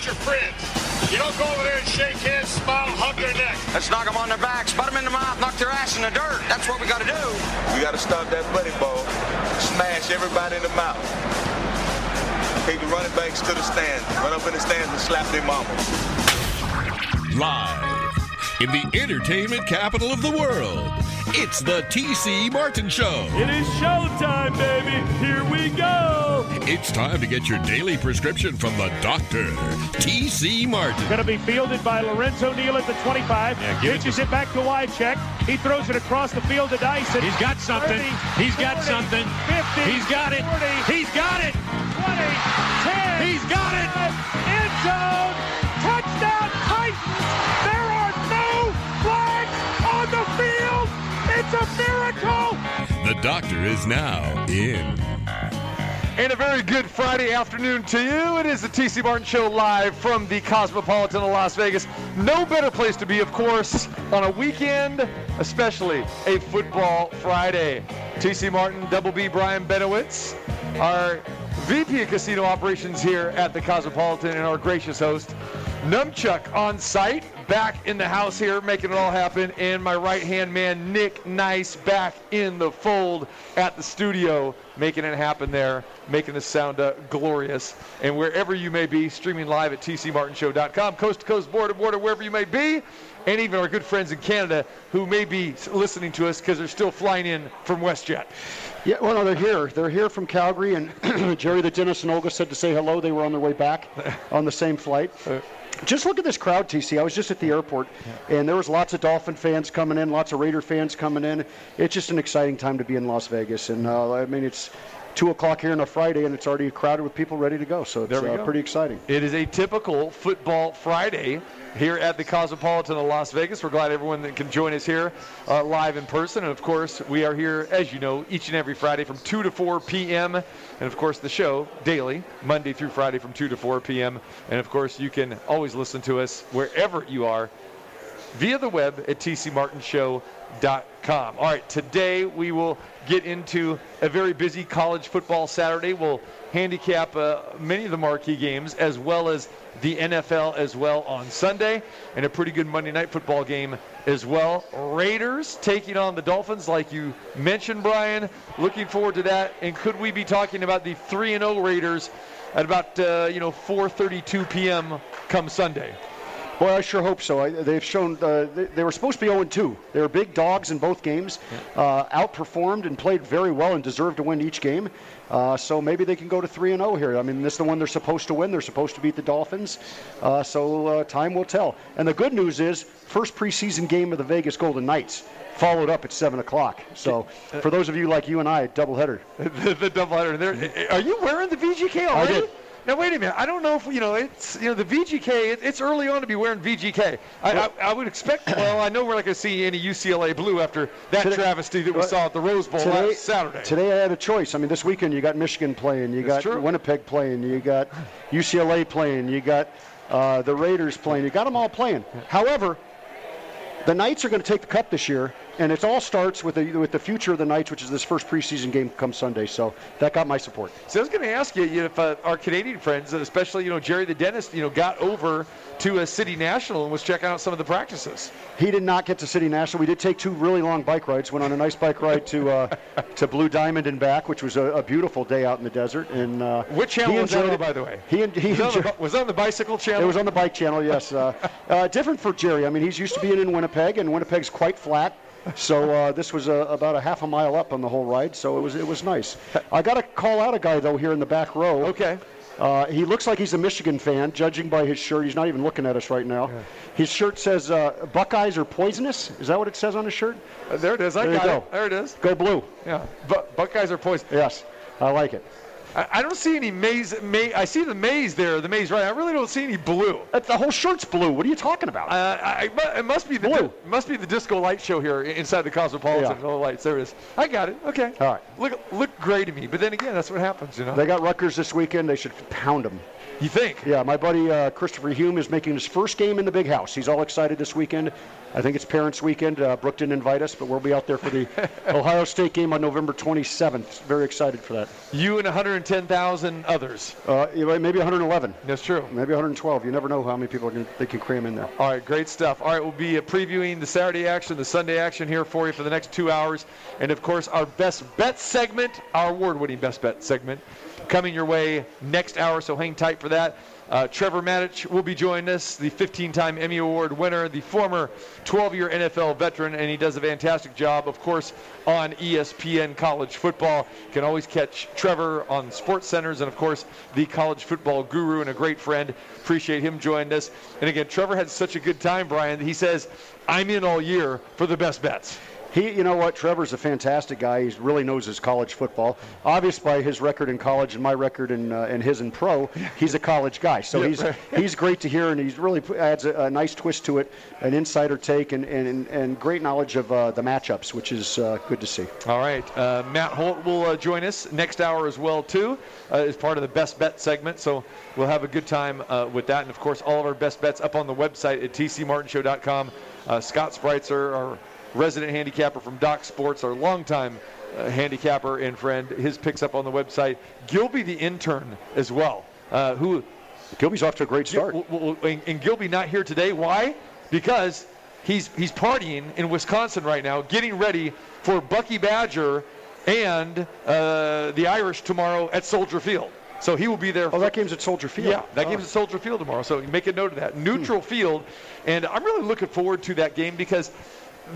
got your friends. You don't go over there and shake hands, smile, hug their neck. Let's knock them on their backs, butt them in the mouth, knock their ass in the dirt. That's what we got to do. We got to stop that buddy ball, smash everybody in the mouth. Take the running backs to the stands, run up in the stands and slap their mama. Live in the entertainment capital of the world, it's the TC Martin Show. It is showtime, baby. Here we go. It's time to get your daily prescription from the doctor, TC Martin. Going to be fielded by Lorenzo Neal at the 25. Yeah, give it Pitches it, back to Wycheck. He throws it across the field to Dyson. He's got something. 30, He's got something. 50. He's got it. 40, He's got it. 20, 10. He's got it. End zone. Touchdown Titans. It's a miracle. The doctor is now in. And a very good Friday afternoon to you. It is the TC Martin Show live from the Cosmopolitan of Las Vegas. No better place to be, of course, on a weekend, especially a football Friday. TC Martin, Double B, Brian Benowitz, our VP of Casino Operations here at the Cosmopolitan, and our gracious host, Numchuck on site, back in the house here, making it all happen, and my right hand man, Nick Nice, back in the fold at the studio, making it happen there, making this sound uh, glorious. And wherever you may be, streaming live at tcmartinshow.com, coast to coast, border to border, wherever you may be, and even our good friends in Canada who may be listening to us because they're still flying in from WestJet. Yeah, well, no, they're here. They're here from Calgary, and Jerry the dentist and Olga said to say hello. They were on their way back on the same flight. Just look at this crowd, TC. I was just at the airport, and there was lots of Dolphin fans coming in, lots of Raider fans coming in. It's just an exciting time to be in Las Vegas, and uh, I mean, it's two o'clock here on a Friday, and it's already crowded with people ready to go. So it's There we uh, go. pretty exciting. It is a typical football Friday here at the Cosmopolitan of Las Vegas. We're glad everyone that can join us here uh, live in person. And of course, we are here, as you know, each and every Friday from 2 to 4 p.m. And of course, the show daily, Monday through Friday from 2 to 4 p.m. And of course, you can always listen to us wherever you are via the web at tcmartinshow.com. All right, today we will get into a very busy college football Saturday. We'll handicap uh, many of the marquee games as well as the NFL as well on Sunday and a pretty good Monday night football game as well. Raiders taking on the Dolphins like you mentioned Brian. Looking forward to that and could we be talking about the 3 and 0 Raiders at about uh, you know 4:32 p.m. come Sunday? Well, I sure hope so. I, they've shown uh, they, they were supposed to be 0-2. They were big dogs in both games, uh, outperformed and played very well and deserved to win each game. Uh, so maybe they can go to 3 and 0 here. I mean, this is the one they're supposed to win. They're supposed to beat the Dolphins. Uh, so uh, time will tell. And the good news is, first preseason game of the Vegas Golden Knights. Followed up at seven o'clock. So, for those of you like you and I, doubleheader. the, the doubleheader. There, are you wearing the VGK already? did. Now wait a minute. I don't know if you know it's you know the VGK. It, it's early on to be wearing VGK. I, I, I would expect. Well, I know we're not going to see any UCLA blue after that Today- travesty that we Well, saw at the Rose Bowl today, last Saturday. Today I had a choice. I mean, this weekend you got Michigan playing, you That's got true. Winnipeg playing, you got UCLA playing, you got uh, the Raiders playing. You got them all playing. However, the Knights are going to take the cup this year, and it all starts with the with the future of the Knights, which is this first preseason game come Sunday. So that got my support. So I was going to ask you, you know, if uh, our Canadian friends, especially you know Jerry the dentist, you know, got over to a City National and was checking out some of the practices. He did not get to City National. We did take two really long bike rides. Went on a nice bike ride to uh, to Blue Diamond and back, which was a, a beautiful day out in the desert. And uh, Which channel was that on, by the way? He, en- he Was that on the, was on the bicycle channel? It was on the bike channel, yes. Uh, uh, different for Jerry. I mean, he's used to being in Winnipeg, and Winnipeg's quite flat. So uh, this was uh, about a half a mile up on the whole ride. So it was it was nice. I got to call out a guy though here in the back row. Okay. Uh, he looks like he's a Michigan fan, judging by his shirt. He's not even looking at us right now. His shirt says uh, "Buckeyes are poisonous." Is that what it says on his shirt? Uh, there it is. I There you got go. it. There it is. Go blue. Yeah. Bu- Buckeyes are poisonous. Yes, I like it. I, I don't see any maize. Ma- I see the maize there, the maize right. I really don't see any blue. Uh, The whole shirt's blue. What are you talking about? Uh, I, I- it must be the Blue. it must be the disco light show here inside the Cosmopolitan. Yeah. Oh, lights. There it is. I got it. Okay. All right. Look look gray to me, but then again, that's what happens, you know. They got Rutgers this weekend. They should pound them. You think? Yeah, my buddy uh, Christopher Hume is making his first game in the big house. He's all excited this weekend. I think it's Parents Weekend. Uh, Brooke didn't invite us, but we'll be out there for the Ohio State game on November 27th. Very excited for that. You and 110,000 others. Uh, maybe 111, That's true. maybe 112. You never know how many people can, they can cram in there. All right, great stuff. All right, we'll be uh, previewing the Saturday action, the Sunday action here for you for the next two hours. And of course, our best bet segment, our award winning best bet segment, coming your way next hour. So hang tight for that. Uh, Trevor Matich will be joining us, the 15 time Emmy Award winner, the former 12 year NFL veteran, and he does a fantastic job, of course, on ESPN college football. You can always catch Trevor on Sports Centers, and of course, the college football guru and a great friend. Appreciate him joining us. And again, Trevor had such a good time, Brian. He says, I'm in all year for the best bets. He, you know what? Trevor's a fantastic guy. He really knows his college football. Obvious by his record in college and my record in, uh, and his in pro, he's a college guy. So he's he's great to hear, and he's really adds a, a nice twist to it, an insider take, and and, and great knowledge of uh, the matchups, which is uh, good to see. All right. Uh, Matt Holt will uh, join us next hour as well, too, uh, as part of the best bet segment. So we'll have a good time uh, with that. And of course, all of our best bets up on the website at tcmartinshow.com. Uh, Scott Spritzer, our resident handicapper from Doc Sports, our longtime uh, handicapper and friend, his picks up on the website. Gilby, the intern, as well, uh, who Gilby's off to a great start. well, and, and Gilby not here today. Why? Because he's he's partying in Wisconsin right now, getting ready for Bucky Badger and uh, the Irish tomorrow at Soldier Field. So he will be there. Oh, for- that game's at Soldier Field. yeah, that Oh. game's at Soldier Field tomorrow. So make a note of that. Neutral field, and I'm really looking forward to that game because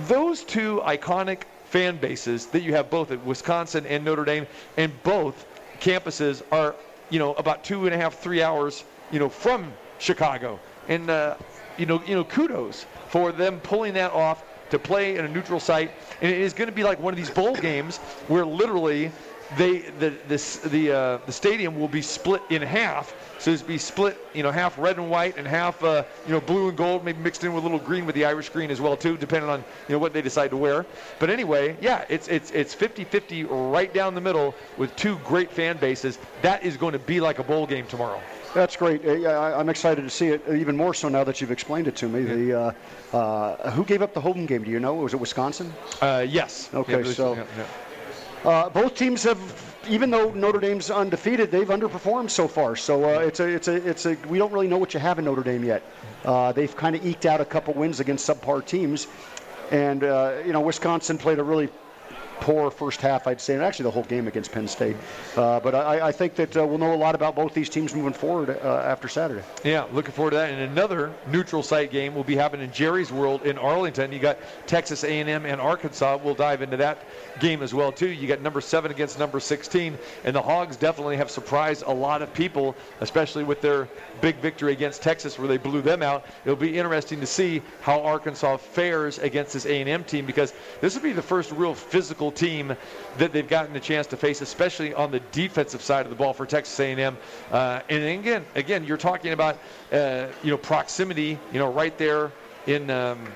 those two iconic fan bases that you have both at Wisconsin and Notre Dame, and both campuses are, you know, about two and a half, three hours, you know, from Chicago, and uh, you know, you know, kudos for them pulling that off to play in a neutral site, and it is going to be like one of these bowl games where literally they the this the uh, the stadium will be split in half. So it's be split, you know, half red and white and half, uh, you know, blue and gold, maybe mixed in with a little green with the Irish green as well too, depending on you know what they decide to wear. But anyway, yeah, it's it's it's 50-50 right down the middle with two great fan bases. That is going to be like a bowl game tomorrow. That's great. Uh, I, I'm excited to see it even more so now that you've explained it to me. The uh, uh, who gave up the home game? Do you know? Was it Wisconsin? Uh, yes. Okay, Yeah, so- yeah, yeah. Uh, both teams have, even though Notre Dame's undefeated, they've underperformed so far. So uh, it's a, it's a, it's a. We don't really know what you have in Notre Dame yet. Uh, they've kind of eked out a couple wins against subpar teams, and uh, you know Wisconsin played a really poor first half, I'd say, and actually the whole game against Penn State. Uh, but I, I think that uh, we'll know a lot about both these teams moving forward uh, after Saturday. Yeah, looking forward to that. And another neutral site game will be happening in Jerry's World in Arlington. You got Texas A&M and Arkansas. We'll dive into that game as well too. You got number seven against number 16, and the Hogs definitely have surprised a lot of people, especially with their big victory against Texas where they blew them out. It'll be interesting to see how Arkansas fares against this A&M team because this will be the first real physical team that they've gotten a chance to face, especially on the defensive side of the ball for Texas A&M. Uh, and again, again, you're talking about uh, you know proximity, you know, right there in um,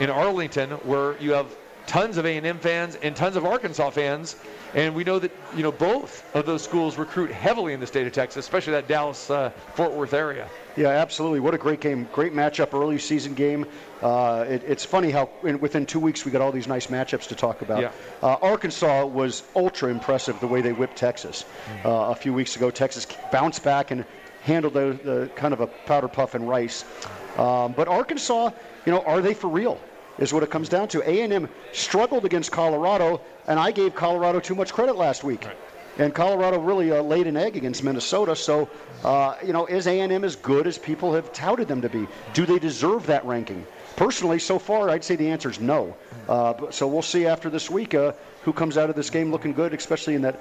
in Arlington, where you have tons of A&M fans and tons of Arkansas fans, and we know that you know both of those schools recruit heavily in the state of Texas, especially that Dallas uh, Fort Worth area. Yeah, absolutely. What a great game. Great matchup, early season game. Uh, it, it's funny how in, within two weeks we got all these nice matchups to talk about. Yeah. Uh, Arkansas was ultra impressive the way they whipped Texas Mm-hmm. uh, a few weeks ago. Texas bounced back and handled the, the kind of a powder puff and rice. Um, but Arkansas, you know, are they for real? Is what it comes down to. A&M struggled against Colorado, and I gave Colorado too much credit last week. And Colorado really uh, laid an egg against Minnesota. So, uh, you know, is A&M as good as people have touted them to be? Do they deserve that ranking? Personally, so far, I'd say the answer is no. Uh, but, so we'll see after this week uh, who comes out of this game looking good, especially in that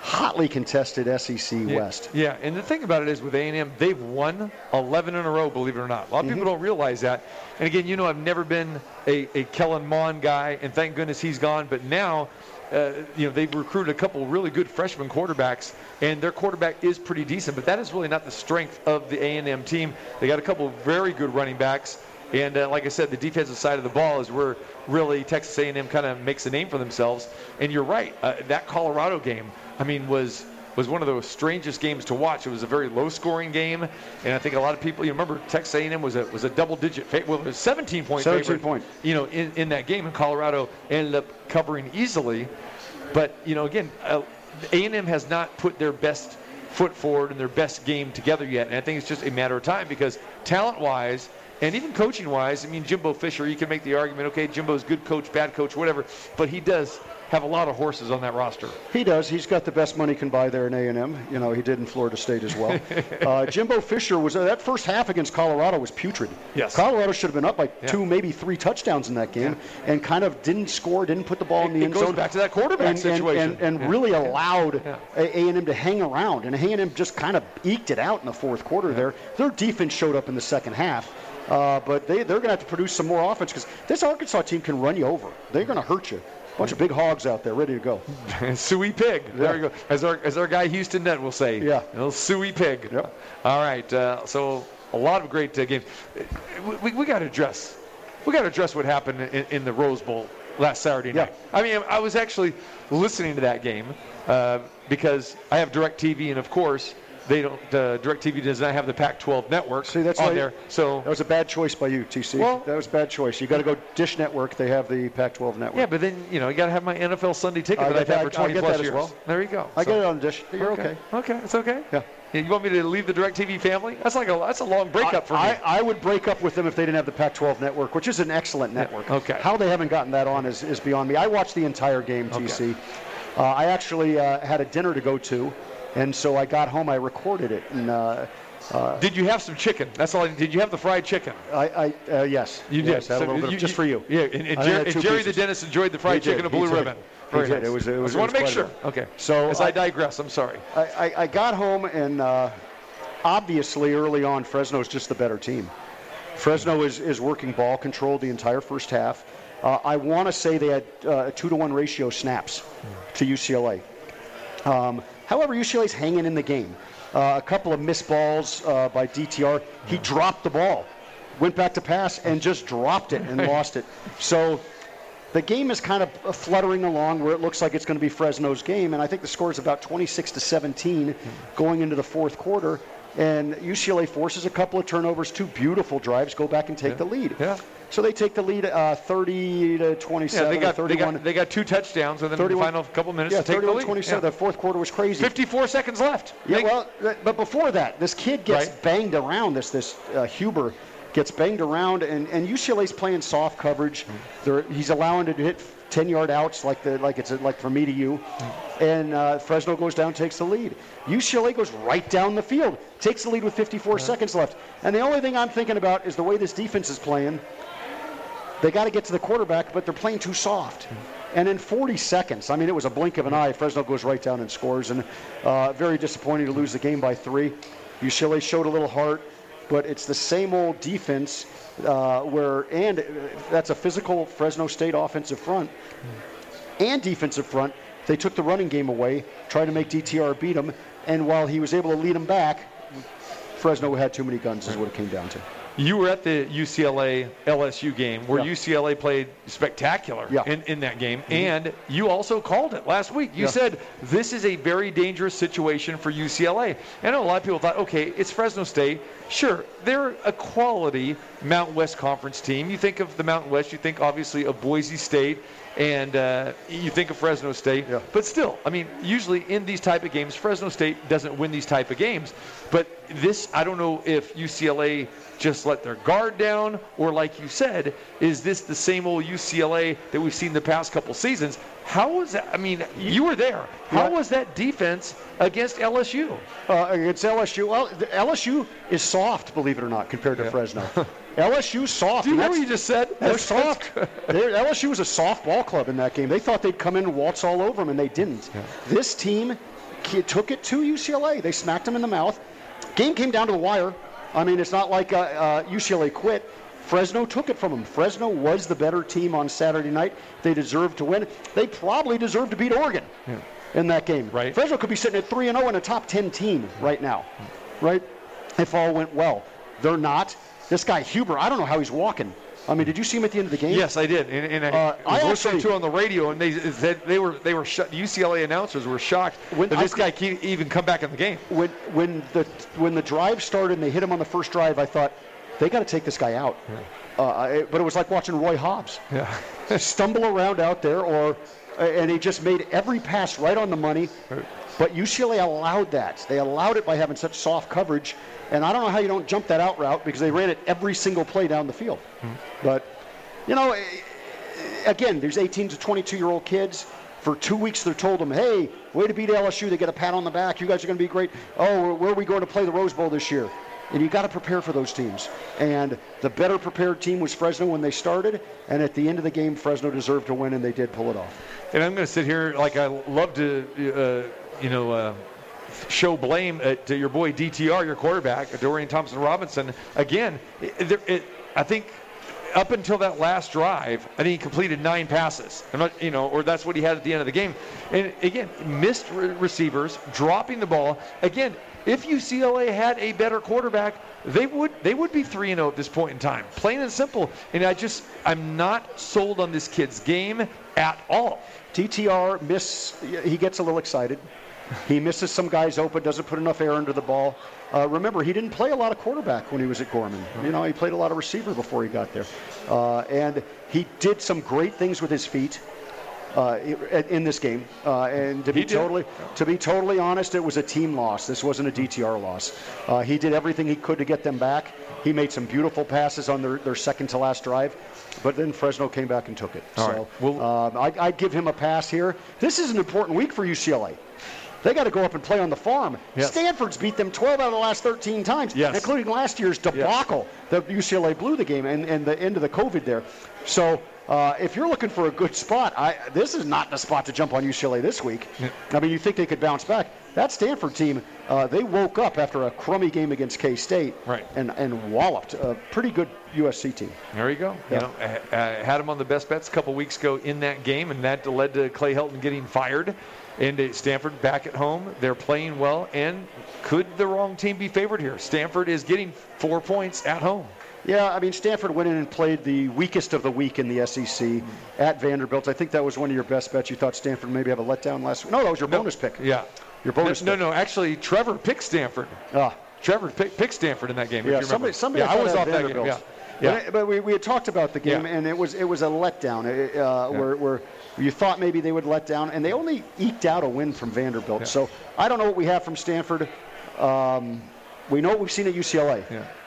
hotly contested SEC West. Yeah, and the thing about it is with A&M, they've won 11 in a row, believe it or not. A lot of people don't realize that. And again, you know, I've never been a, a Kellen Mond guy, and thank goodness he's gone. But now, uh, you know, they've recruited a couple really good freshman quarterbacks, and their quarterback is pretty decent. But that is really not the strength of the A&M team. They got a couple very good running backs. And uh, like I said, the defensive side of the ball is where really Texas A&M kind of makes a name for themselves. And you're right, uh, that Colorado game, I mean, was was one of the strangest games to watch. It was a very low-scoring game, and I think a lot of people. You remember Texas A&M was a was a double-digit fa- well, it was 17 point 17 favorite, point. You know, in, in that game, and Colorado ended up covering easily. But you know, again, uh, A&M has not put their best foot forward and their best game together yet. And I think it's just a matter of time because talent-wise and even coaching-wise, I mean, Jimbo Fisher, you can make the argument, okay, Jimbo's good coach, bad coach, whatever, but he does have a lot of horses on that roster. He does. He's got the best money can buy there in A&M. You know, he did in Florida State as well. uh, Jimbo Fisher was uh, that first half against Colorado was putrid. Yes. Colorado should have been up by Yeah. two, maybe three touchdowns in that game, and kind of didn't score, didn't put the ball in the It end zone. back to that quarterback and, and- situation. and, and Yeah. really Yeah. allowed Yeah. A and M to hang around, and A and M just kind of eked it out in the fourth quarter. There, their defense showed up in the second half. Uh, but they, they're going to have to produce some more offense because this Arkansas team can run you over. They're going to hurt you. Bunch of big hogs out there ready to go. Suey pig. There we go. As our as our guy Houston Net will say. Yeah. Little suey pig. Yep. All right. Uh, so a lot of great uh, games. We, we, we got to address. We got to address what happened in, in the Rose Bowl last Saturday night. Yeah. I mean, I was actually listening to that game uh, because I have Direct TV, and of course. They don't. Uh, DirecTV does not have the Pac-12 network See, that's on why- there. So That was a bad choice by you, TC. Well- that was a bad choice. You got to go Dish Network. They have the Pac-12 network. yeah, but then you know you got to have my NFL Sunday ticket I that I've had for that- I 20 get plus years. well. There you go. I So- get it on Dish. You're okay. Okay, it's okay. Yeah. You want me to leave the DirecTV family? That's like a that's a long breakup for me. I, I would break up with them if they didn't have the Pac-12 network, which is an excellent network. okay. How they haven't gotten that on is, is beyond me. I watched the entire game, TC. Uh, I actually uh, had a dinner to go to, and so I got home. I recorded it, and uh, did you have some chicken? That's all. I, did you have the fried chicken? I, I uh, yes, You did. I had So a little bit of, just for you. Yeah, and, and, Jer- and Jerry the dentist enjoyed the fried chicken and blue did. ribbon. He Very nice. It was- it I was- just want to make sure. Okay. So as I, I- digress, I'm sorry. I, I, I got home and uh, obviously early on Fresno is just the better team. Fresno is, is working ball control the entire first half. Uh, I want to say they had uh, a two to one ratio snaps to UCLA. Um, however, UCLA's hanging in the game. Uh, a couple of missed balls uh, by DTR. He dropped the ball, went back to pass, and just dropped it and lost it. So the game is kind of uh, fluttering along where it looks like it's going to be Fresno's game, and I think the score is about 26 to 17 going into the fourth quarter. And UCLA forces a couple of turnovers, two beautiful drives, go back and take the lead. Yeah. So they take the lead uh, 30 to 27, Yeah, they got, or they got they got two touchdowns within 31 the final couple minutes yeah, to take the 31 lead. 27. Yeah. The fourth quarter was crazy. 54 seconds left. Yeah, They- well, but before that, this kid gets Right. banged around. This this uh, Huber gets banged around, and, and UCLA's playing soft coverage. They're, he's allowing it to hit 10 yard outs like the like it's a, like from me to you, and uh, Fresno goes down, takes the lead. UCLA goes right down the field, takes the lead with 54 seconds left. And the only thing I'm thinking about is the way this defense is playing. They got to get to the quarterback, but they're playing too soft. And in 40 seconds, I mean, it was a blink of an eye. Fresno goes right down and scores, and uh, very disappointing to lose the game by three. UCLA showed a little heart, but it's the same old defense uh, where, and that's a physical Fresno State offensive front and defensive front. They took the running game away, tried to make DTR beat them, and while he was able to lead them back, Fresno had too many guns, is what it came down to. You were at the UCLA LSU game where Yeah. UCLA played spectacular Yeah. Mm-hmm. in, in that game, and you also called it last week. You Yeah. said this is a very dangerous situation for UCLA. I know a lot of people thought, okay, it's Fresno State. Sure, they're a quality Mountain West Conference team. You think of the Mountain West, you think obviously of Boise State, and uh, you think of Fresno State. Yeah. But still, I mean, usually in these type of games, Fresno State doesn't win these type of games. But this, I don't know if UCLA just let their guard down, or like you said, is this the same old UCLA that we've seen the past couple seasons? How was that? I mean, you were there. How Yeah. was that defense against LSU? Uh, against LSU, well, LSU is soft, believe it or not, compared to Fresno. LSU's soft. Do you hear what you just said? They're That's- soft. They're, LSU was a soft ball club in that game. They thought they'd come in and waltz all over them, and they didn't. This team took it to UCLA. They smacked them in the mouth. Game came down to the wire. I mean, it's not like uh, uh, UCLA quit. Fresno took it from them. Fresno was the better team on Saturday night. They deserved to win. They probably deserved to beat Oregon in that game. Right. Fresno could be sitting at 3 and 0 in a top 10 team right now. Right? If all went well. They're not. This guy Huber, I don't know how he's walking. I mean, did you see him at the end of the game? Yes, I did, and, and I, Uh, was I listening to on the radio, and they said they were they were sh- UCLA announcers were shocked When that this could- guy can't even come back in the game. When when the when the drive started and they hit him on the first drive, I thought they got to take this guy out. Uh, I- but it was like watching Roy Hobbs Yeah. stumble around out there, or uh, and he just made every pass right on the money. But UCLA allowed that. They allowed it by having such soft coverage. And I don't know how you don't jump that out route because they ran it every single play down the field. But, you know, again, there's 18 to 22 year old kids. For two weeks, they're told them, hey, way to beat LSU. They get a pat on the back. You guys are going to be great. Oh, where are we going to play the Rose Bowl this year? And you got to prepare for those teams. And the better prepared team was Fresno when they started. And at the end of the game, Fresno deserved to win, and they did pull it off. And I'm going to sit here like I love to, uh, you know, uh, show blame at, your boy DTR, your quarterback, Dorian Thompson Robinson. Again, it, it, I think up until that last drive, I think he completed nine passes. I'm not, you know, or that's what he had at the end of the game. And again, missed re- receivers, dropping the ball. Again, if UCLA had a better quarterback, they would they would be three and zero at this point in time. Plain and simple. And I just I'm not sold on this kid's game at all. DTR miss. He gets a little excited. He misses some guys open, doesn't put enough air into the ball. Uh, remember, he didn't play a lot of quarterback when he was at Gorman. You know, he played a lot of receiver before he got there. Uh, and he did some great things with his feet. Uh, in this game, uh, and to be totally, to be totally honest, it was a team loss. This wasn't a DTR loss. Uh, he did everything he could to get them back. He made some beautiful passes on their, their second to last drive, but then Fresno came back and took it. All so right. Well- um, I, I'd give him a pass here. This is an important week for UCLA. They got to go up and play on the farm. Yes. Stanford's beat them 12 out of the last 13 times, Yes. including last year's debacle. The UCLA blew the game and, and the end of the COVID there. So uh, if you're looking for a good spot, I, this is not the spot to jump on UCLA this week. I mean, you think they could bounce back? That Stanford team, uh, they woke up after a crummy game against K-State Right. and, and walloped a pretty good USC team. There you go. Yeah. You know, I, I had him on the best bets a couple weeks ago in that game, and that led to Clay Helton getting fired. And uh, Stanford back at home, they're playing well. And could the wrong team be favored here? Stanford is getting four points at home. Yeah, I mean, Stanford went in and played the weakest of the week in the SEC at Vanderbilt. I think that was one of your best bets. You thought Stanford maybe have a letdown last week. No, that was your bonus pick. Yeah. Your bonus No, pick. no, no, actually, Trevor picked Stanford. Ah. Trevor picked, picked Stanford in that game. if Yeah, you somebody, somebody. Yeah, I was off that game. Vanderbilt. Yeah. But, Yeah. but we, we had talked about the game, Yeah. and it was it was a letdown. Uh, where, where you thought maybe they would let down, and they only eked out a win from Vanderbilt. Yeah. So I don't know what we have from Stanford. Um, we know what we've seen at UCLA.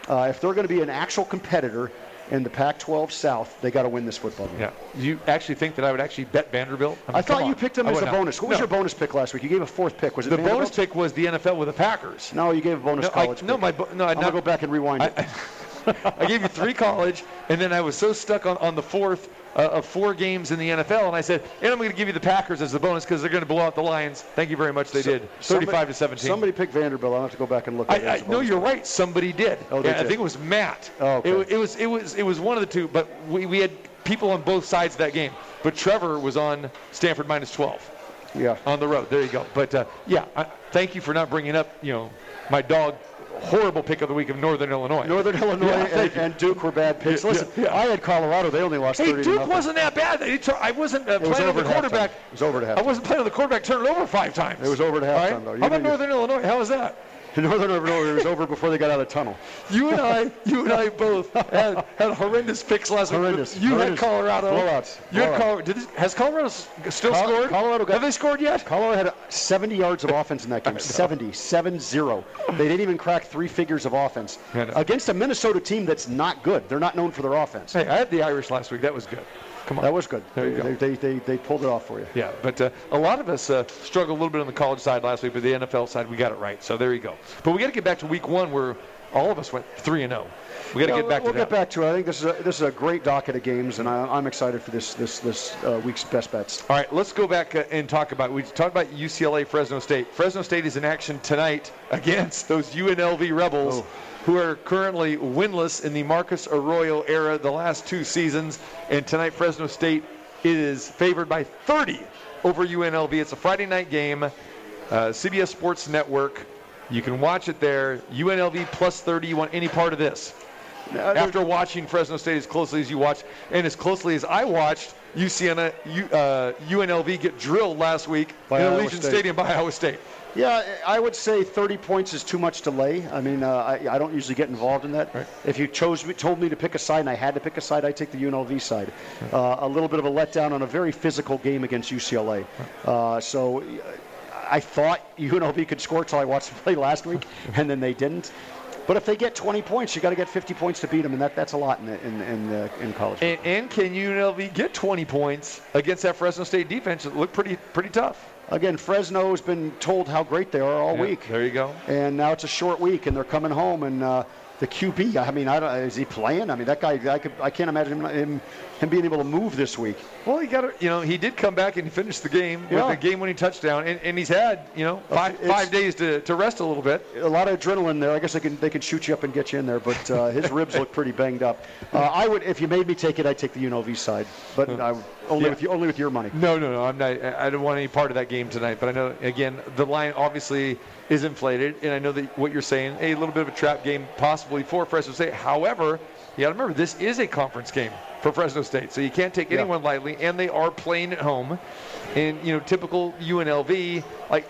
Uh, if they're going to be an actual competitor in the Pac-12 South, they got to win this football game. Yeah. You actually think that I would actually bet Vanderbilt? mean, I thought you picked them I as a not. bonus. What was your bonus pick last week? You gave a fourth pick. Was it The Vanderbilt? bonus pick was the NFL with the Packers. No, you gave a bonus No, I- college. no, my no, I I'm not- gonna go back and rewind it. I, I gave you three college, and then I was so stuck on, on the fourth uh, of four games in the NFL, and I said, and I'm going to give you the Packers as the bonus because they're going to blow out the Lions. Thank you very much. They did. 35 Somebody- to 17. Somebody picked Vanderbilt. I'll have to go back and look at it. I, I, no, you're right. Somebody did. Oh, yeah, I think it was Matt. Oh, okay. it, it was it was it was one of the two, but we, we had people on both sides of that game. But Trevor was on Stanford minus 12 Yeah. on the road. There you go. But uh, yeah, I, thank you for not bringing up you know my dog horrible pick of the week of Northern Illinois. Northern Illinois Yeah, and, and Duke were bad picks. Yeah, Listen, yeah. I had Colorado. They only lost Hey, 30 Duke wasn't that bad. Tur- I wasn't uh, playing on the quarterback. It was over at I wasn't playing on the quarterback. Turned it over five times. It was over to halftime, right? though. You How about Northern Illinois? How was that? Northern Illinois was over before they got out of the tunnel. You and I, you and I both had, had horrendous picks last Horrendous. week. You Horrendous. had Colorado. Blowouts. You had Colorado. Did this, has Colorado still Col- scored? Colorado got- Have they scored yet? Colorado had 70 yards of offense in that game. 70, 7-0. They didn't even crack three figures of offense against a Minnesota team that's not good. They're not known for their offense. Hey, I had the Irish last week. That was good. Come on. That was good. There you they, go. They, they, they pulled it off for you. Yeah, but uh, a lot of us uh, struggled a little bit on the college side last week, but the NFL side we got it right. So there you go. But we got to get back to week one where all of us went three and zero. We got to get back we'll to get back to it. I think this is a, this is a great docket of games, and I, I'm excited for this this this uh, week's best bets. All right, let's go back uh, and talk about. We talked about UCLA, Fresno State. Fresno State is in action tonight against those UNLV Rebels, Oh. Who are currently winless in the Marcus Arroyo era the last two seasons. And tonight, Fresno State is favored by 30 over UNLV. It's a Friday night game. Uh, CBS Sports Network. You can watch it there. UNLV plus 30. You want any part of this? after watching Fresno State as closely as you watched, and as closely as I watched UCNA, U, uh, UNLV get drilled last week By in Allegiant Stadium by Iowa State. Yeah, I would say 30 points is too much to lay. I mean, uh, I, I don't usually get involved in that. Right. If you chose me, told me to pick a side and I had to pick a side, I'd take the UNLV side. Uh, a little bit of a letdown on a very physical game against UCLA. Uh, so I thought UNLV could score until I watched them play last week, and then they didn't. But if they get 20 points, you got to get 50 points to beat them, and that, that's a lot in the, in in, uh, in college. And, and can UNLV get 20 points against that Fresno State defense? It looked pretty pretty tough. Again, Fresno's been told how great they are all Yeah, week. There you go. and now it's a short week, and they're coming home. And uh, the QB, I mean, I don't, is he playing? I mean, that guy, I, could, I can't imagine him, him being able to move this week. Well, he got you know, he did come back and finish the game Yeah. with a game-winning touchdown, and, and he's had, you know, five, It's- five days to, to rest a little bit. A lot of adrenaline there. I guess they can they can shoot you up and get you in there, but uh, his ribs look pretty banged up. Uh, I would, if you made me take it, I'd take the UNLV side, but I would, only Yeah. with you, only with your money. No, no, no. I'm not. I I don't want any part of that game tonight. But I know again the line obviously is inflated, and I know that what you're saying, a little bit of a trap game possibly for Fresno State. However, you got to remember this is a conference game for Fresno State, so you can't take Yeah. anyone lightly, and they are playing at home. And you know, typical UNLV, like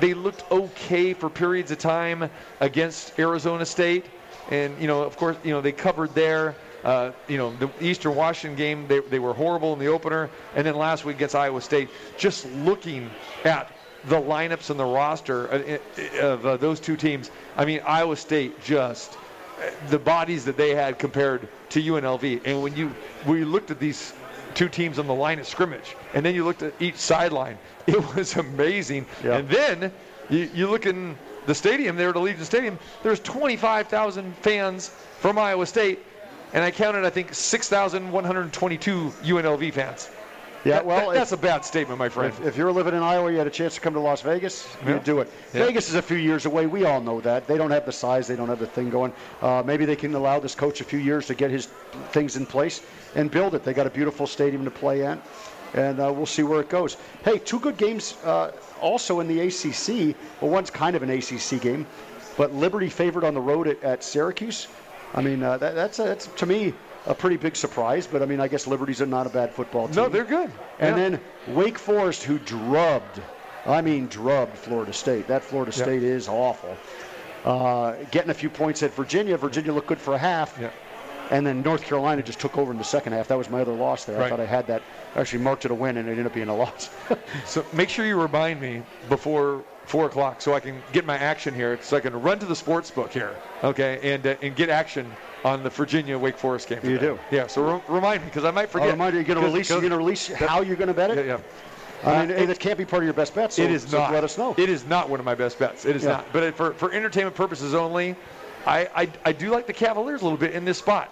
they looked okay for periods of time against Arizona State, and you know, of course, you know they covered there. Uh, you know, the Eastern Washington game, they, they were horrible in the opener. And then last week against Iowa State, just looking at the lineups and the roster uh, uh, of uh, those two teams, I mean, Iowa State just, the bodies that they had compared to UNLV. And when you, you looked at these two teams on the line of scrimmage, and then you looked at each sideline, it was amazing. Yeah. And then you, you look in the stadium there at Allegiant Stadium, there's 25,000 fans from Iowa State, and I counted, I think, 6,122 UNLV fans. Yeah, That- well, that- that's a bad statement, my friend. If, if you're living in Iowa, you had a chance to come to Las Vegas, Yeah. you'd do it. Yeah. Vegas is a few years away. We all know that. They don't have the size. They don't have the thing going. Uh, maybe they can allow this coach a few years to get his things in place and build it. They got a beautiful stadium to play at, and uh, we'll see where it goes. Hey, two good games uh, also in the ACC. Well, one's kind of an ACC game, but Liberty favored on the road at, at Syracuse. I mean, uh, that, that's, a, that's to me a pretty big surprise. But I mean, I guess Liberty's a not a bad football team. No, they're good. And Yeah. then Wake Forest, who drubbed, I mean, drubbed Florida State. That Florida Yeah. State is awful. Uh, getting a few points at Virginia. Virginia looked good for a half. Yeah. And then North Carolina just took over in the second half. That was my other loss there. I thought I had that. Actually marked it a win, and it ended up being a loss. So make sure you remind me before four o'clock so I can get my action here, so I can run to the sports book here, okay, and uh, and get action on the Virginia Wake Forest game. You today. do. Yeah. So re- remind me because I might forget. I'll remind you, you're going to release. You're going to release how you're going to bet it. Yeah, yeah. I mean, it, can't be part of your best bet. So, it is so not. Let us know. It is not one of my best bets. It is Yeah. not. But it- for, for entertainment purposes only, I, I, I do like the Cavaliers a little bit in this spot.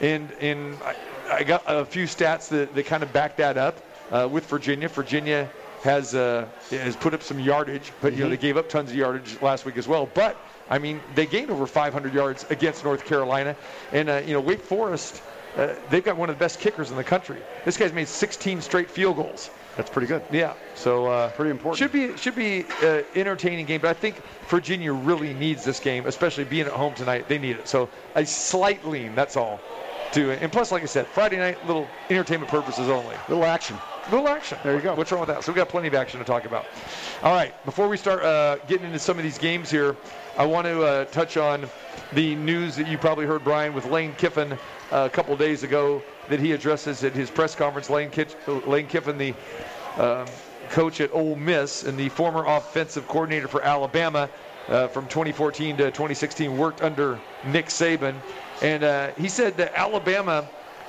And and I, I got a few stats that, that kind of back that up uh, with Virginia. Virginia has uh, has put up some yardage, but Mm-hmm. you know they gave up tons of yardage last week as well. But I mean they gained over 500 yards against North Carolina, and uh, you know Wake Forest. Uh, they've got one of the best kickers in the country. This guy's made 16 straight field goals. That's pretty good. Yeah. So uh, Pretty important. Should be should be uh, entertaining game, but I think Virginia really needs this game, especially being at home tonight. They need it. So a slight lean. That's all. To and plus, like I said, Friday night, little entertainment purposes only. Little action. Little action. There you go. What's wrong with that? So we got plenty of action to talk about. All right. Before we start uh, getting into some of these games here, I want to uh, touch on the news that you probably heard, Brian, with Lane Kiffin uh, a couple days ago that he addresses at his press conference. Lane, Kit- Lane Kiffin, the um, coach at Ole Miss and the former offensive coordinator for Alabama uh, from 2014 to 2016, worked under Nick Saban. And uh, he said that Alabama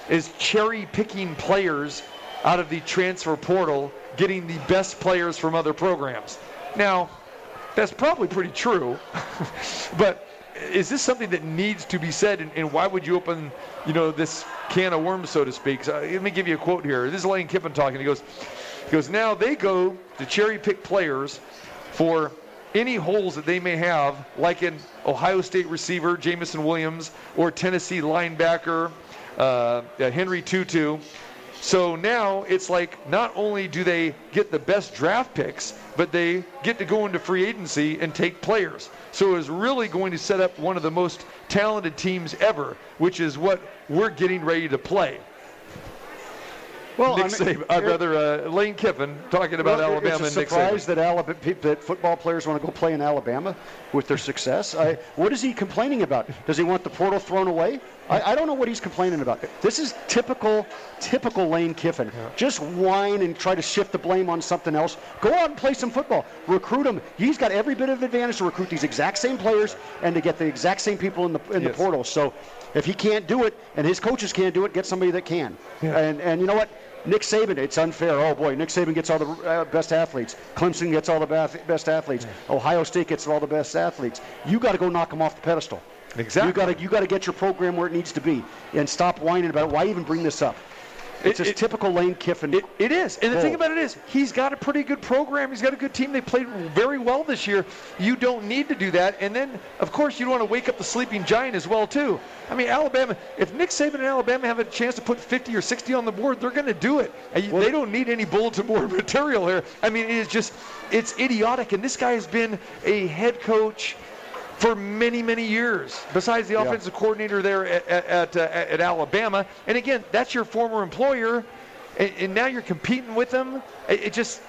is cherry picking players out of the transfer portal, getting the best players from other programs. Now, that's probably pretty true, but is this something that needs to be said, and, and why would you open, you know, this can of worms, so to speak? So, let me give you a quote here. This is Lane Kiffin talking. He goes, he goes, now they go to cherry pick players for any holes that they may have, like an Ohio State receiver, Jameson Williams, or Tennessee linebacker, uh, uh, Henry To'oTo'o. So now it's like not only do they get the best draft picks, but they get to go into free agency and take players. So it's really going to set up one of the most talented teams ever, which is what we're getting ready to play. Well, Nick I mean, Saban, uh, rather uh, Lane Kiffin talking about Well, Alabama it's a and Nick surprise Saban. that Alabama that football players want to go play in Alabama with their success. I, what is he complaining about? Does he want the portal thrown away? I, I don't know what he's complaining about. This is typical, typical Lane Kiffin. Just whine and try to shift the blame on something else. Go out and play some football. Recruit him. He's got every bit of advantage to recruit these exact same players and to get the exact same people in the in Yes. the portal. So if he can't do it and his coaches can't do it, get somebody that can. And and you know what? Nick Saban, it's unfair. Oh boy, Nick Saban gets all the uh, best athletes. Clemson gets all the best athletes. Ohio State gets all the best athletes. You got to go knock them off the pedestal. Exactly. You got to you got to get your program where it needs to be and stop whining about it. Why even bring this up? It's It- just it- typical Lane Kiffin. It, it is. And the thing about it is, he's got a pretty good program. He's got a good team. They played very well this year. You don't need to do that. And then, of course, you don't want to wake up the sleeping giant as well, too. I mean, Alabama, if Nick Saban and Alabama have a chance to put 50 or 60 on the board, they're going to do it. You- they don't need any bulletin board material here. I mean, it is just, it's idiotic. And this guy has been a head coach for many, many years. Besides the Yeah. offensive coordinator there at at, uh, at Alabama, and again, that's your former employer, and, and now you're competing with them. It, it just,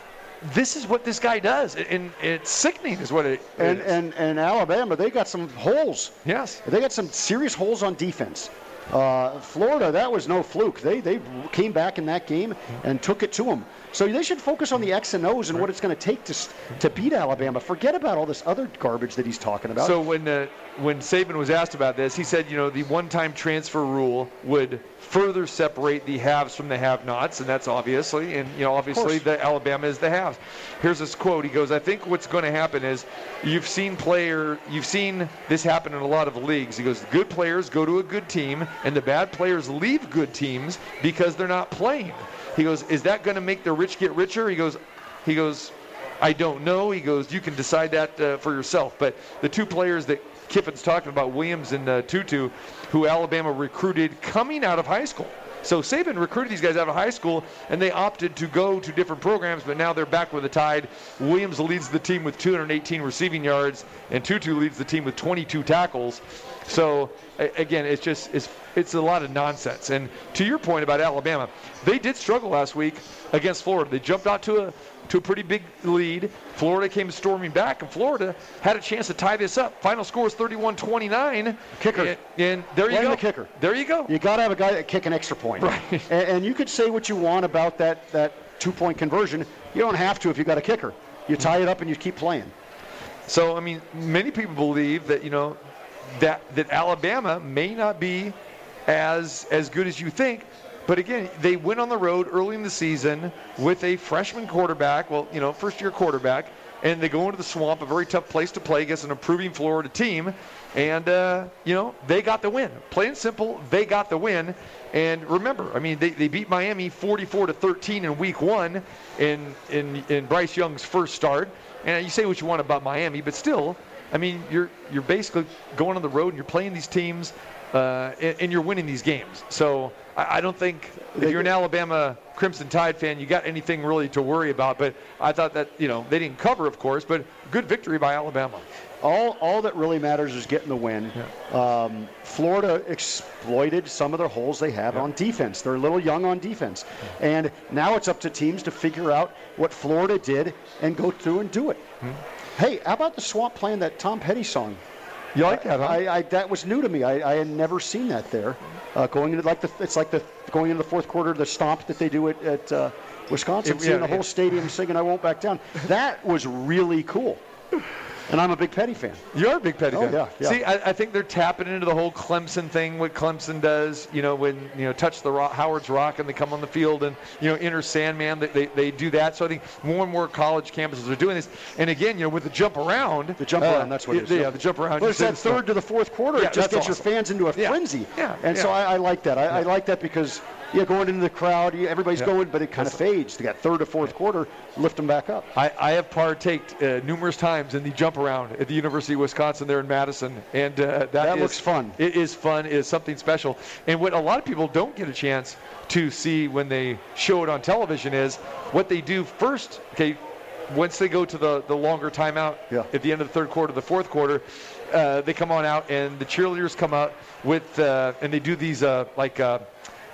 this is what this guy does, and it's sickening, is what it and, is. and and Alabama, they got some holes. yes, They got some serious holes on defense. Uh, Florida, that was no fluke. They they came back in that game and took it to them. So they should focus on the X and O's and what it's going to take to to beat Alabama. Forget about all this other garbage that he's talking about. So when uh, when Saban was asked about this, he said, you know, the one-time transfer rule would further separate the haves from the have-nots, and that's obviously, and you know, obviously, the Alabama is the haves. Here's this quote. He goes, "I think what's going to happen is, you've seen player, you've seen this happen in a lot of leagues. He goes, good players go to a good team, and the bad players leave good teams because they're not playing. He goes, is that going to make the rich get richer? He goes, he goes, I don't know. He goes, you can decide that uh, for yourself. But the two players that Kiffin's talking about, Williams and uh, To'oTo'o, who Alabama recruited coming out of high school. So Saban recruited these guys out of high school, and they opted to go to different programs, but now they're back with the tide. Williams leads the team with 218 receiving yards, and To'oTo'o leads the team with 22 tackles. So again, it's just it's it's a lot of nonsense. And to your point about Alabama, they did struggle last week against Florida. They jumped out to a to a pretty big lead. Florida came storming back, and Florida had a chance to tie this up. Final score is 31-29. Kicker. And, and there you Blame go. the kicker. There you go. You got to have a guy that kick an extra point. Right. And, and you could say what you want about that, that two point conversion. You don't have to if you got a kicker. You tie it up and you keep playing. So I mean, many people believe that you know that that Alabama may not be as as good as you think. But again, they went on the road early in the season with a freshman quarterback, well, you know, first year quarterback, and they go into the swamp, a very tough place to play against an improving Florida team. And, uh, you know, they got the win. Plain and simple, they got the win. And remember, I mean, they, they beat Miami 44 to 13 in week one in, in, in Bryce Young's first start. And you say what you want about Miami, but still, I mean, you're you're basically going on the road and you're playing these teams, uh, and, and you're winning these games. So I, I don't think if you're an Alabama Crimson Tide fan, you got anything really to worry about. But I thought that you know they didn't cover, of course, but good victory by Alabama. All, all that really matters is getting the win. Um, Florida exploited some of the holes they have on defense. They're a little young on defense. And now it's up to teams to figure out what Florida did and go through and do it. Hey, how about the Swamp playing that Tom Petty song? You like that, huh? I, I, that was new to me. I, I had never seen that there. Uh, going into like the, it's like the going into the fourth quarter, the stomp that they do at, at uh, Wisconsin, It- seeing yeah, the whole yeah. stadium singing "I Won't Back Down." That was really cool. And I'm a big Petty fan. You're a big Petty Oh, fan. yeah, yeah. See, I, I think they're tapping into the whole Clemson thing. What Clemson does, you know, when you know touch the rock, Howard's Rock and they come on the field and you know enter Sandman, they, they, they do that. So I think more and more college campuses are doing this. And again, you know, with the jump around, The jump uh, around, that's what it is. Yeah, the jump around. Well, it's that third to the fourth quarter. Yeah, it just gets awesome. your fans into a frenzy. yeah, And so. I, I like that. I, I like that because yeah, going into the crowd, yeah, everybody's Yeah. going, but it kind of fades. They got third or fourth quarter, lift them back up. I, I have partaked uh, numerous times in the jump around at the University of Wisconsin there in Madison, and uh, that, That is- looks fun. It is fun. It is something special. And what a lot of people don't get a chance to see when they show it on television is what they do first. Okay, once they go to the, the longer timeout Yeah. at the end of the third quarter, the fourth quarter, uh, they come on out and the cheerleaders come out with uh, and they do these uh, like.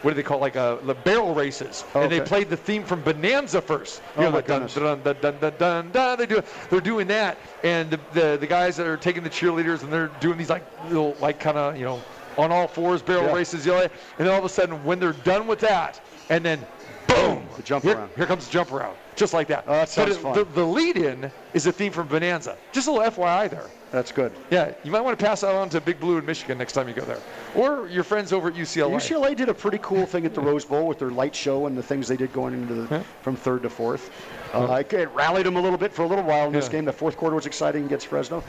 What do they call like a, the barrel races, and they played the theme from Bonanza first. Oh, know, my dun, dun, dun, dun, dun, dun, dun. They do, they're doing that, and the, the the guys that are taking the cheerleaders and they're doing these like little like kind of you know on all fours barrel Yeah. races, you know, and then all of a sudden when they're done with that, and then boom, The jump here, around. here comes the jump around, just like that. Oh, that But sounds it- fun. The, the lead-in is a theme from Bonanza. Just a little FYI there. That's good. Yeah, you might want to pass that on to Big Blue in Michigan next time you go there, or your friends over at UCLA. UCLA did a pretty cool thing at the Rose Bowl with their light show and the things they did going into the, from third to fourth. Uh, it- it rallied them a little bit for a little while in this Yeah. game. The fourth quarter was exciting against Fresno.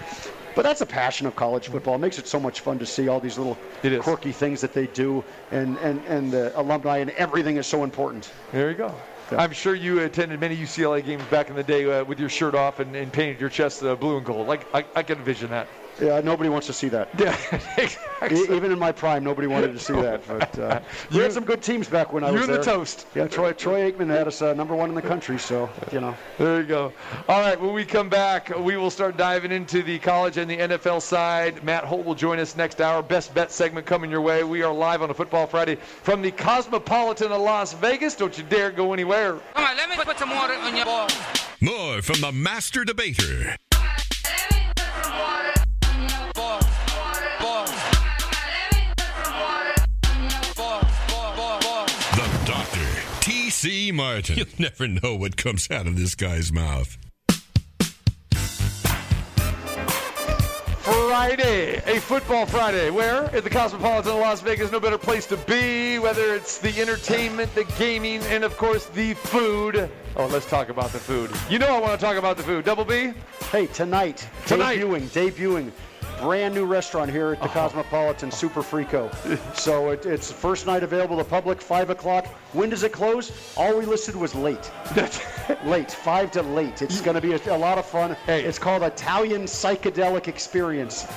But that's a passion of college football. It makes it so much fun to see all these little quirky things that they do, and, and, and the alumni and everything is so important. There you go. Yeah. I'm sure you attended many UCLA games back in the day uh, with your shirt off and, and painted your chest uh, blue and gold. Like I, I can envision that. Yeah, nobody wants to see that. Yeah, E- Even in my prime, nobody wanted to see that. But uh, we You- had some good teams back when I you was and the toast. Yeah, Troy, Troy Aikman had us uh, number one in the country, so you know. There you go. All right, when we come back, we will start diving into the college and the NFL side. Matt Holt will join us next hour. Best bet segment coming your way. We are live on a Football Friday from the Cosmopolitan of Las Vegas. Don't you dare go anywhere. Come on, let me put some water on your balls. More from the master debater, T.C. Martin. You'll never know what comes out of this guy's mouth. Friday, a football Friday. Where? At the Cosmopolitan of Las Vegas. No better place to be, whether it's the entertainment, the gaming, and of course the food. Oh, let's talk about the food. You know I want to talk about the food. Double B? Hey, tonight, Tonight. debuting, debuting, brand new restaurant here Oh. at the Cosmopolitan, Super Frico. so it, it's first night available to the public, 5 o'clock. When does it close? All we listed was late. late, 5 to late. It's going to be a, a lot of fun. Hey. It's called Italian Psychedelic Experience.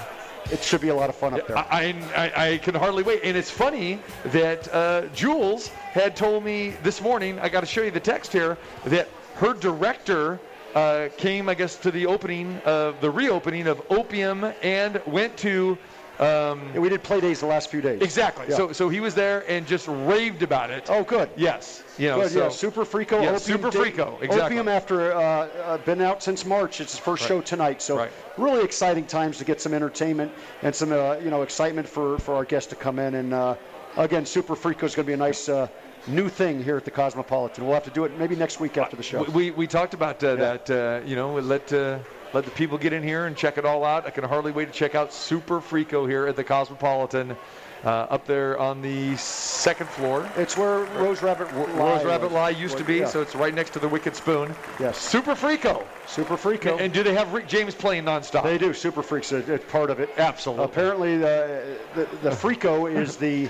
It should be a lot of fun up there. I, I, I can hardly wait. And it's funny that uh, Jules had told me this morning, I got to show you the text here, that her director uh, came, I guess, to the opening of the reopening of Opium and went to. Um, we did play days the last few days. exactly. Yeah. So, so he was there and just raved about it. Oh, good. Yes. You know, Good, so, yeah, Super Frico. Yeah, Opium Super Frico, exactly. Opium after uh, uh, been out since March. It's his first show tonight, so Right. really exciting times to get some entertainment and some uh, you know excitement for, for our guests to come in. And uh, again, Super Frico is going to be a nice uh, new thing here at the Cosmopolitan. We'll have to do it maybe next week after the show. We, we talked about uh, that, uh, you know, let uh, let the people get in here and check it all out. I can hardly wait to check out Super Frico here at the Cosmopolitan, uh, up there on the second floor. It's where Rose Rabbit Lie Rose Rabbit. Lie used to be, Yeah. so it's right next to the Wicked Spoon. Yes. Super Frico. Super Frico. And do they have Rick James playing nonstop? They do. Super Freaks are part of it. Absolutely. Apparently, the the, the Frico is the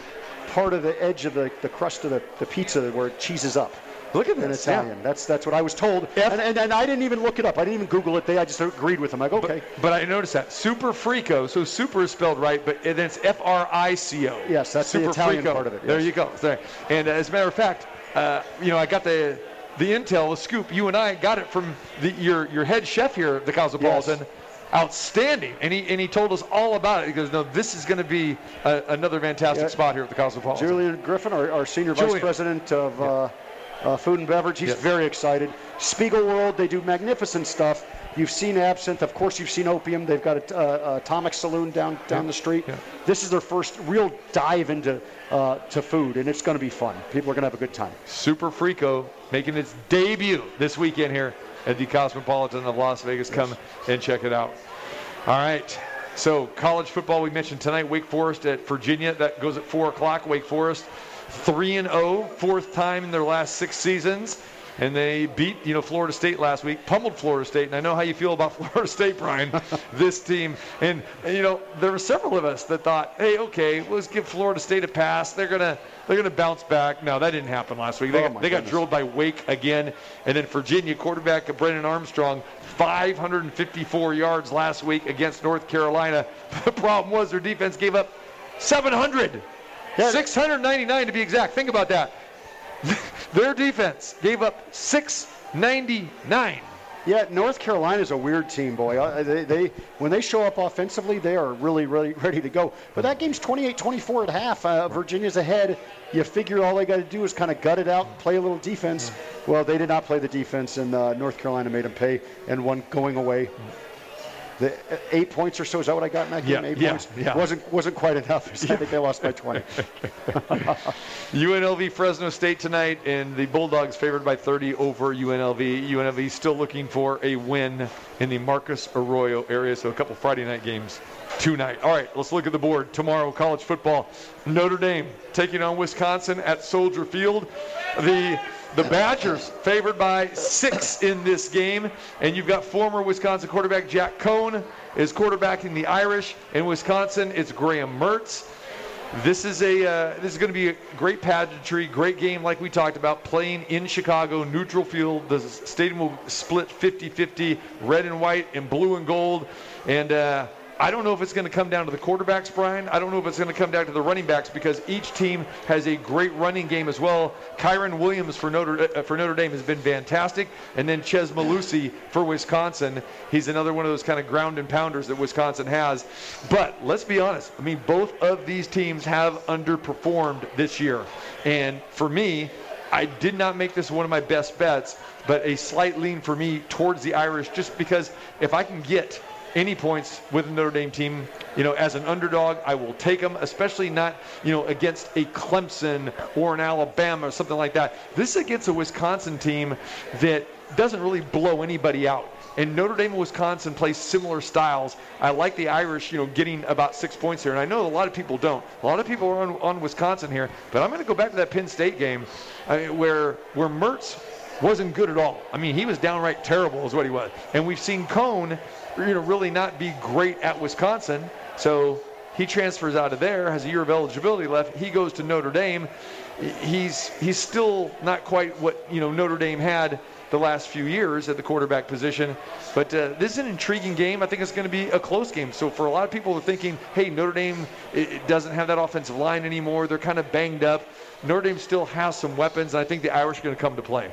part of the edge of the, the crust of the, the pizza where it cheeses up. Look at in this. Italian. yeah. That's that's what I was told. And, and, and I didn't even look it up. I didn't even Google it. They I just agreed with them. I go, okay. But I noticed that Super Frico. So Super is spelled right, but then it's F R I C O. Yes, that's the Super Italian Frico. part of it, There you go. There. And uh, as a matter of fact, uh, you know, I got the the intel, the scoop. You and I got it from the, your your head chef here at the Cosmopolitan. Yes. Outstanding, and he and he told us all about it. He goes, "No, this is going to be a, another fantastic Yeah. spot here at the Cosmopolitan." Julian Griffin, our, our senior Julian. vice president of uh, uh, food and beverage, he's very excited. Spiegel World, they do magnificent stuff. You've seen Absinthe, of course. You've seen Opium. They've got a, uh, Atomic Saloon down down the street. Yeah. This is their first real dive into uh, to food, and it's going to be fun. People are going to have a good time. Super Frico making its debut this weekend here at the Cosmopolitan of Las Vegas. Come and check it out. All right. So college football we mentioned tonight. Wake Forest at Virginia. That goes at four o'clock. Wake Forest, three and zero, fourth time in their last six seasons. And they beat, you know, Florida State last week, pummeled Florida State. And I know how you feel about Florida State, Brian. this team, and, and you know, there were several of us that thought, hey, okay, let's give Florida State a pass. They're gonna, they're gonna bounce back. No, that didn't happen last week. They, Oh, got, they got drilled by Wake again. And then Virginia quarterback Brennan Armstrong, 554 yards last week against North Carolina. The problem was their defense gave up 700. Yeah. 699 to be exact. Think about that. Their defense gave up 699. Yeah, North Carolina is a weird team, boy. Uh, They, they when they show up offensively, they are really, really ready to go. But that game's 28-24 at half. Uh, Virginia's ahead. You figure all they got to do is kind of gut it out, play a little defense. Well, they did not play the defense, and uh, North Carolina made them pay and won going away. The uh, eight points or so is that what I got in that game? Yeah, eight yeah, points yeah. wasn't wasn't quite enough. I think they lost by 20. UNLV Fresno State tonight, and the Bulldogs favored by 30 over UNLV. UNLV still looking for a win in the Marcus Arroyo area, so a couple Friday night games tonight. All right, let's look at the board. Tomorrow, college football. Notre Dame taking on Wisconsin at Soldier Field. The the Badgers favored by six in this game, and you've got former Wisconsin quarterback Jack Coan is quarterbacking the Irish. In Wisconsin, it's Graham Mertz. This is a uh, this is going to be a great pageantry, great game like we talked about. Playing in Chicago, neutral field. The stadium will split 50-50, red and white and blue and gold. And uh, I don't know if it's going to come down to the quarterbacks, Brian. I don't know if it's going to come down to the running backs because each team has a great running game as well. Kyren Williams for Notre uh, for Notre Dame has been fantastic, and then Chez Mellusi for Wisconsin. He's another one of those kind of ground and pounders that Wisconsin has. But let's be honest. I mean, both of these teams have underperformed this year, and for me, I did not make this one of my best bets, but a slight lean for me towards the Irish just because if I can get any points with the Notre Dame team, you know, as an underdog, I will take them, especially not, you know, against a Clemson or an Alabama or something like that. This is against a Wisconsin team that doesn't really blow anybody out. And Notre Dame and Wisconsin play similar styles. I like the Irish, you know, getting about six points here. And I know a lot of people don't. A lot of people are on, on Wisconsin here. But I'm going to go back to that Penn State game I mean, where where Mertz wasn't good at all. I mean, he was downright terrible, is what he was. And we've seen Coan, you know, really not be great at Wisconsin. So he transfers out of there, has a year of eligibility left. He goes to Notre Dame. He's he's still not quite what you know Notre Dame had the last few years at the quarterback position. But uh, this is an intriguing game. I think it's going to be a close game. So for a lot of people are thinking, hey, Notre Dame it, it doesn't have that offensive line anymore. They're kind of banged up. Notre Dame still has some weapons. And I think the Irish are going to come to play.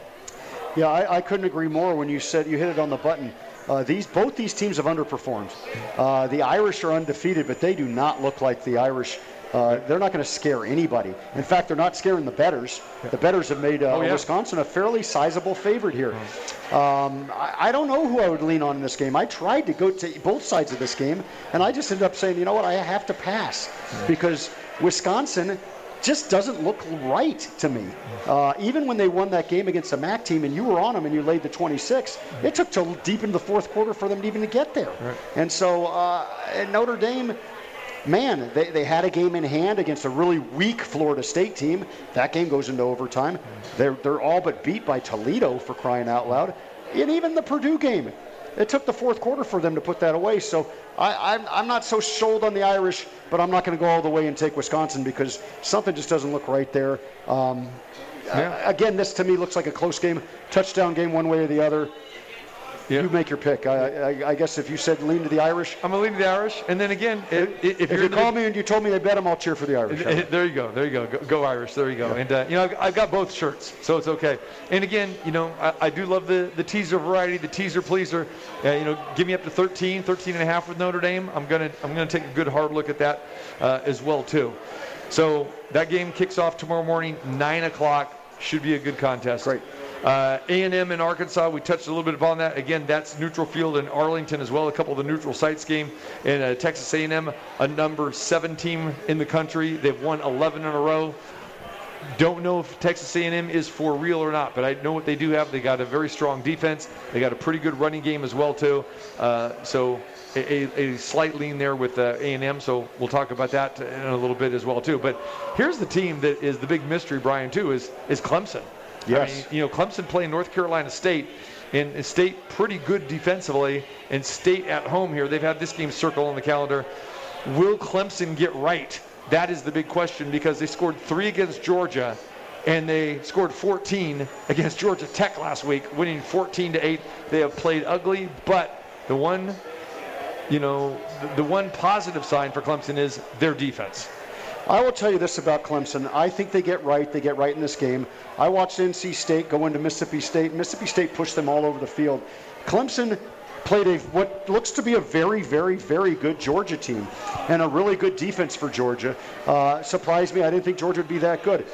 Yeah, I, I couldn't agree more when you said you hit it on the button. Uh, these both these teams have underperformed. Uh, the Irish are undefeated, but they do not look like the Irish. Uh, they're not going to scare anybody. In fact, they're not scaring the bettors. The bettors have made uh, Oh, yeah. Wisconsin a fairly sizable favorite here. Um, I, I don't know who I would lean on in this game. I tried to go to both sides of this game, and I just ended up saying, you know what, I have to pass because Wisconsin just doesn't look right to me. Uh, even when they won that game against the MAC team and you were on them and you laid the 26, it took till deep into the fourth quarter for them to even to get there. And so uh, Notre Dame, man, they, they had a game in hand against a really weak Florida State team. That game goes into overtime. They're, they're all but beat by Toledo for crying out loud. And even the Purdue game, it took the fourth quarter for them to put that away. So I, I'm, I'm not so sold on the Irish, but I'm not going to go all the way and take Wisconsin because something just doesn't look right there. Um, uh, again, this to me looks like a close game, touchdown game one way or the other. Yeah. You make your pick. I, I, I guess if you said lean to the Irish, I'm going to lean to the Irish. And then again, if, if, if you're you in the call me and you told me I bet them, I'll cheer for the Irish. Uh, There you go. There you go. Go, go Irish. There you go. And uh, you know, I've, I've got both shirts, so it's okay. And again, you know, I, I do love the the teaser variety, the teaser pleaser. Uh, you know, give me up to 13, 13 and a half with Notre Dame. I'm gonna I'm gonna take a good hard look at that uh, as well too. So that game kicks off tomorrow morning, nine o'clock. Should be a good contest. Great. Uh, A&M in Arkansas, we touched a little bit upon that. Again, that's neutral field in Arlington as well. A couple of the neutral sites game. in uh, Texas A&M, a number seven team in the country. They've won 11 in a row. Don't know if Texas A&M is for real or not, but I know what they do have. They got a very strong defense. They got a pretty good running game as well too. Uh, so a, a, a slight lean there with uh, A&M. So we'll talk about that in a little bit as well too. But here's the team that is the big mystery, Brian, too, is is Clemson. I Yes. mean, you know, Clemson playing North Carolina State, and State pretty good defensively, and State at home here. They've had this game circled on the calendar. Will Clemson get right? That is the big question because they scored three against Georgia, and they scored 14 against Georgia Tech last week, winning 14 to 8. They have played ugly, but the one, you know, the, the one positive sign for Clemson is their defense. I will tell you this about Clemson. I think they get right. They get right in this game. I watched NC State go into Mississippi State. Mississippi State pushed them all over the field. Clemson played a what looks to be a very, very, very good Georgia team and a really good defense for Georgia. Uh, surprised me. I didn't think Georgia would be that good.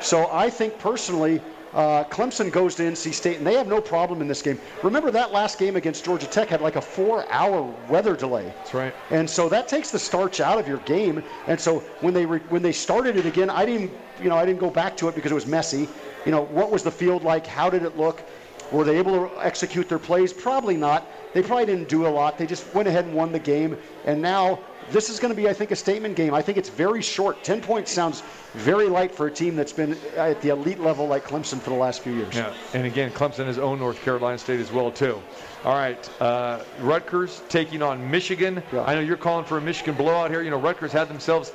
So I think personally, uh, Clemson goes to NC State, and they have no problem in this game. Remember that last game against Georgia Tech had like a four-hour weather delay. That's right. And so that takes the starch out of your game. And so when they re- when they started it again, I didn't you know I didn't go back to it because it was messy. You know what was the field like? How did it look? Were they able to execute their plays? Probably not. They probably didn't do a lot. They just went ahead and won the game. And now this is going to be, I think, a statement game. I think it's very short. 10 points sounds very light for a team that's been at the elite level like Clemson for the last few years. Yeah, and again, Clemson has owned North Carolina State as well too. All right, uh, Rutgers taking on Michigan. Yeah. I know you're calling for a Michigan blowout here. You know, Rutgers had themselves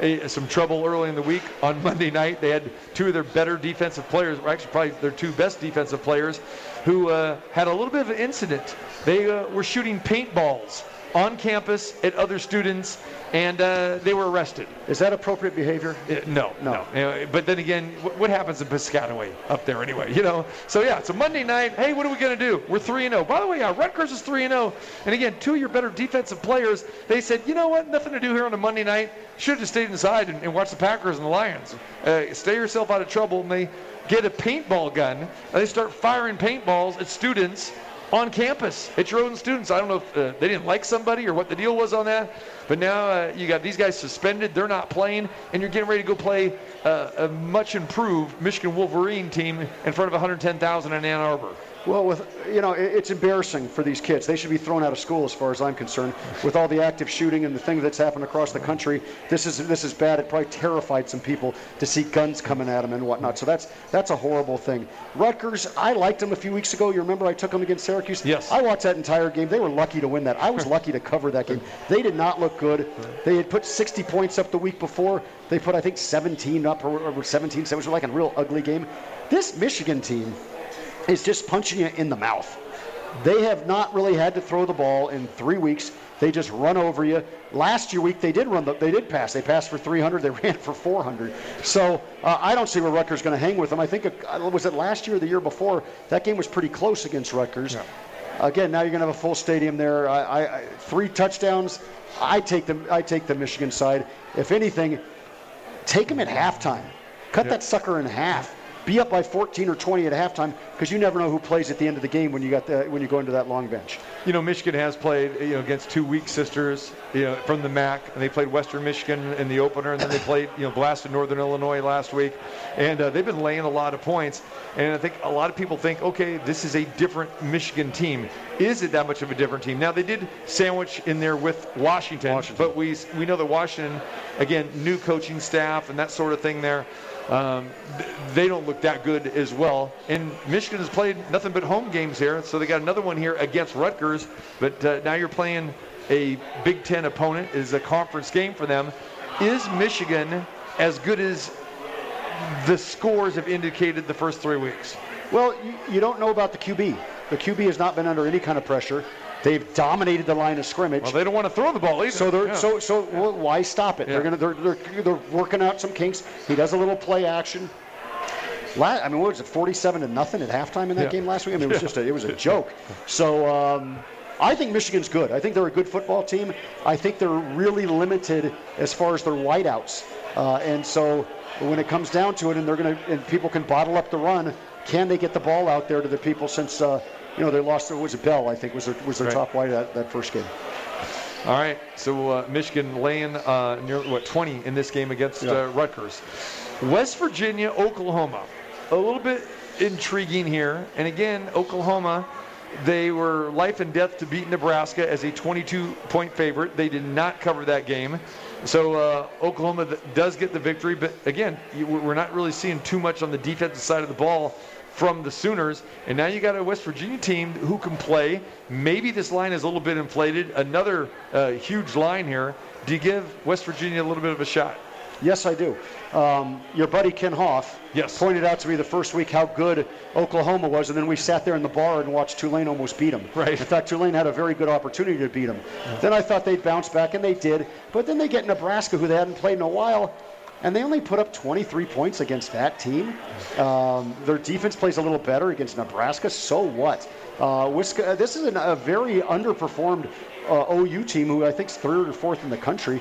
a, some trouble early in the week on Monday night. They had two of their better defensive players, or actually probably their two best defensive players, who uh, had a little bit of an incident. They uh, were shooting paintballs on campus at other students, and uh, they were arrested. Is that appropriate behavior? Uh, no, No. no. Uh, but then again, what, what happens in Piscataway up there anyway? You know. So yeah, it's a Monday night. Hey, what are we gonna do? We're three and zero. By the way, yeah, Rutgers is three and zero. And again, two of your better defensive players. They said, you know what? Nothing to do here on a Monday night. Should have just stayed inside and, and watched the Packers and the Lions. Uh, stay yourself out of trouble. And they get a paintball gun. And they start firing paintballs at students on campus. It's your own students. I don't know if uh, they didn't like somebody or what the deal was on that, but now uh, you got these guys suspended. They're not playing, and you're getting ready to go play uh, a much improved Michigan Wolverine team in front of 110,000 in Ann Arbor. Well, with you know, it's embarrassing for these kids. They should be thrown out of school, as far as I'm concerned. With all the active shooting and the thing that's happened across the country, this is this is bad. It probably terrified some people to see guns coming at them and whatnot. So that's that's a horrible thing. Rutgers, I liked them a few weeks ago. You remember I took them against Syracuse. Yes. I watched that entire game. They were lucky to win that. I was lucky to cover that game. They did not look good. They had put 60 points up the week before. They put I think 17 up or, or 17. So it was like a real ugly game. This Michigan team is just punching you in the mouth. They have not really had to throw the ball in three weeks. They just run over you. Last year week they did run the, they did pass. They passed for 300. They ran for 400. So uh, I don't see where Rutgers going to hang with them. I think uh, was it last year or the year before that game was pretty close against Rutgers. Again, now you're going to have a full stadium there. I, I, I, three touchdowns. I take them. I take the Michigan side. If anything, take them at halftime. Cut that sucker in half. Be up by 14 or 20 at halftime because you never know who plays at the end of the game when you got the, when you go into that long bench. You know, Michigan has played you know against two weak sisters, you know, from the MAC, and they played Western Michigan in the opener, and then they played you know blasted Northern Illinois last week, and uh, they've been laying a lot of points. And I think a lot of people think, okay, this is a different Michigan team. Is it that much of a different team? Now they did sandwich in there with Washington, Washington. but we we know that Washington, again, new coaching staff and that sort of thing there. Um, they don't look that good as well. And Michigan has played nothing but home games here, so they got another one here against Rutgers. But uh, now you're playing a Big Ten opponent. It is a conference game for them. Is Michigan as good as the scores have indicated the first three weeks? Well, you, you don't know about the QB. The QB has not been under any kind of pressure. They've dominated the line of scrimmage. Well, they don't want to throw the ball either. So they're Yeah. so so well, why stop it? Yeah. They're gonna they're, they're they're working out some kinks. He does a little play action. La I mean, what was it, 47 to nothing at halftime in that Yeah. game last week? I mean, it was just a, it was a joke. So um, I think Michigan's good. I think they're a good football team. I think they're really limited as far as their wideouts. Uh, and so when it comes down to it, and they're gonna and people can bottle up the run, can they get the ball out there to the people since? Uh, you know, they lost. It was a Bell, I think, was their, was their Right. top wide that, that first game. All right, so uh, Michigan laying uh, near what 20 in this game against Yeah. uh, Rutgers. West Virginia, Oklahoma, a little bit intriguing here. And again, Oklahoma, they were life and death to beat Nebraska as a 22-point favorite. They did not cover that game. So uh, Oklahoma th- does get the victory, but again, you, we're not really seeing too much on the defensive side of the ball from the Sooners. And now you got a West Virginia team who can play. Maybe this line is a little bit inflated. Another uh, huge line here. Do you give West Virginia a little bit of a shot? Yes, I do. Um, your buddy Ken Hoff Yes. pointed out to me the first week how good Oklahoma was, and then we sat there in the bar and watched Tulane almost beat them. Right. In fact, Tulane had a very good opportunity to beat them. Then I thought they'd bounce back, and they did. But then they get Nebraska, who they hadn't played in a while, and they only put up 23 points against that team. Um, their defense plays a little better against Nebraska. So what? Uh, Wisca- this is an, a very underperformed uh, OU team who I think is third or fourth in the country.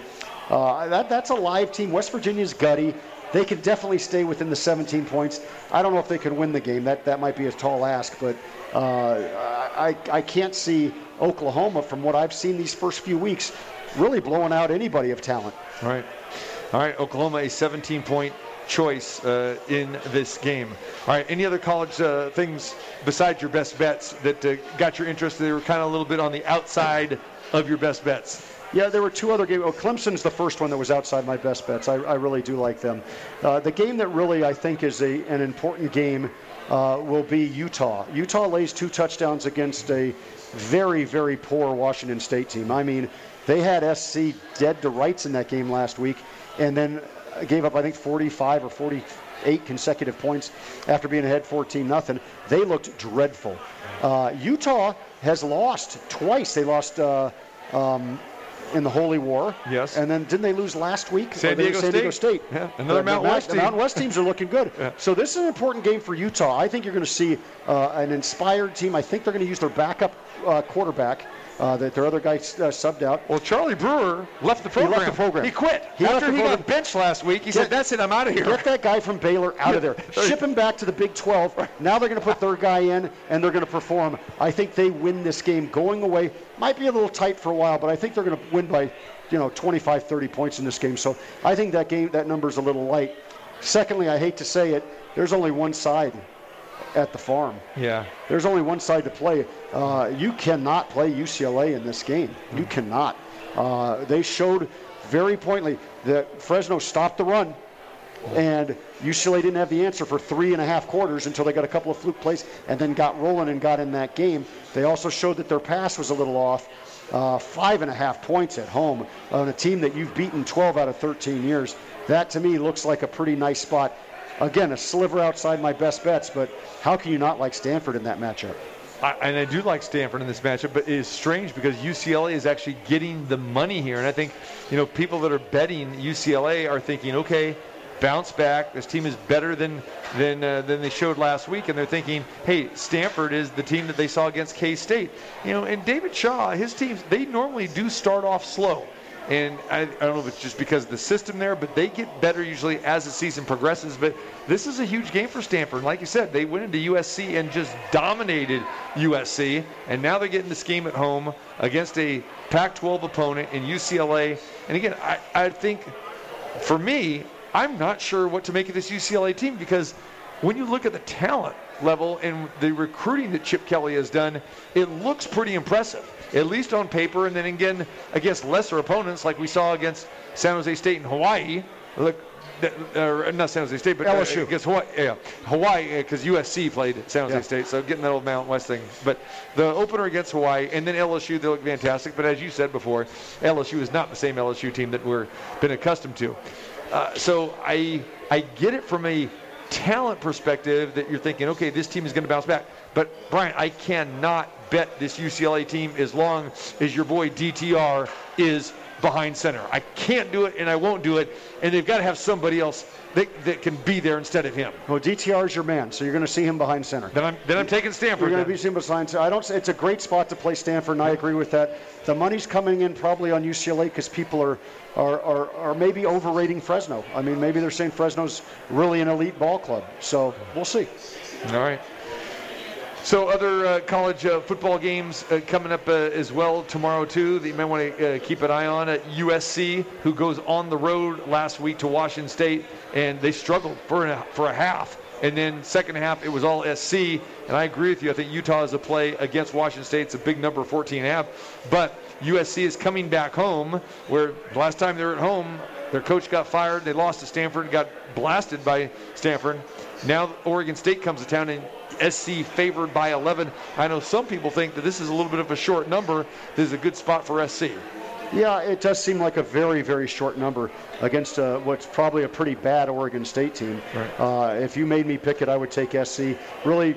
Uh, that, that's a live team. West Virginia's gutty. They could definitely stay within the 17 points. I don't know if they could win the game. That that might be a tall ask, but uh, I I can't see Oklahoma from what I've seen these first few weeks really blowing out anybody of talent. Right. All right, Oklahoma, a 17 point choice uh, in this game. All right, any other college uh, things besides your best bets that uh, got your interest? They were kind of a little bit on the outside of your best bets. Yeah, there were two other games. Oh, Clemson's the first one that was outside my best bets. I, I really do like them. Uh, the game that really I think is a, an important game uh, will be Utah. Utah lays two touchdowns against a very, very poor Washington State team. I mean, they had SC dead to rights in that game last week, and then gave up I think 45 or 48 consecutive points after being ahead 14 nothing. They looked dreadful. Uh, Utah has lost twice. They lost. Uh, um, in the Holy War. Yes. And then didn't they lose last week? San Diego San Diego State. State. Yeah, another The- Mountain West the team. Mountain West teams are looking good. So this is an important game for Utah. I think you're going to see uh, an inspired team. I think they're going to use their backup uh, quarterback. Uh, that their other guy uh, subbed out. Well, Charlie Brewer left the program. He left the program. He quit. He After he got benched last week, he Get- said, "That's it. I'm out of here." Get that guy from Baylor out of there. Ship him back to the Big 12. Now they're going to put their guy in, and they're going to perform. I think they win this game going away. Might be a little tight for a while, but I think they're going to win by, you know, 25, 30 points in this game. So I think that game, that number's a little light. Secondly, I hate to say it, there's only one side at the farm. Yeah. There's only one side to play. Uh, you cannot play UCLA in this game. You cannot. Uh, they showed very pointedly that Fresno stopped the run, and UCLA didn't have the answer for three and a half quarters until they got a couple of fluke plays and then got rolling and got in that game. They also showed that their pass was a little off. Uh, five and a half points at home on a team that you've beaten 12 out of 13 years. That to me looks like a pretty nice spot. Again, a sliver outside my best bets, but how can you not like Stanford in that matchup? I, and I do like Stanford in this matchup, but it is strange because UCLA is actually getting the money here, and I think you know people that are betting UCLA are thinking, okay, bounce back. This team is better than than uh, than they showed last week, and they're thinking, hey, Stanford is the team that they saw against K State. You know, and David Shaw, his teams, they normally do start off slow. And I, I don't know if it's just because of the system there, but they get better usually as the season progresses. But this is a huge game for Stanford. Like you said, they went into USC and just dominated USC. And now they're getting this game at home against a Pac 12 opponent in UCLA. And again, I, I think for me, I'm not sure what to make of this UCLA team because when you look at the talent level and the recruiting that Chip Kelly has done, it looks pretty impressive, at least on paper. And then again, against lesser opponents like we saw against San Jose State and Hawaii. Look, uh, not San Jose State, but uh, against Hawaii. Yeah, Hawaii, because USC played San Jose Yeah. State, so getting that old Mountain West thing. But the opener against Hawaii, and then LSU, they look fantastic. But as you said before, LSU is not the same LSU team that we're been accustomed to. Uh, so I I get it from a talent perspective that you're thinking, okay, this team is going to bounce back. But Brian, I cannot bet this UCLA team as long as your boy DTR is behind center. I can't do it, and I won't do it. And they've got to have somebody else that, that can be there instead of him. Well, DTR is your man, so you're going to see him behind center. Then I'm then I'm taking Stanford. You're going to be seeing behind center. I don't. It's a great spot to play Stanford, and I agree with that. The money's coming in probably on UCLA because people are, are, are, are maybe overrating Fresno. I mean, maybe they're saying Fresno's really an elite ball club. So we'll see. All right. So other uh, college uh, football games uh, coming up uh, as well tomorrow too that you might want to uh, keep an eye on. Uh, USC, who goes on the road last week to Washington State, and they struggled for a, for a half, and then second half it was all SC. And I agree with you. I think Utah is a play against Washington State. It's a big number, 14 and a half. But USC is coming back home, where last time they were at home, their coach got fired. They lost to Stanford, got blasted by Stanford. Now Oregon State comes to town and SC favored by 11. I know some people think that this is a little bit of a short number. This is a good spot for SC. Yeah, it does seem like a very, very short number against uh, what's probably a pretty bad Oregon State team. Uh, if you made me pick it, I would take SC. Really,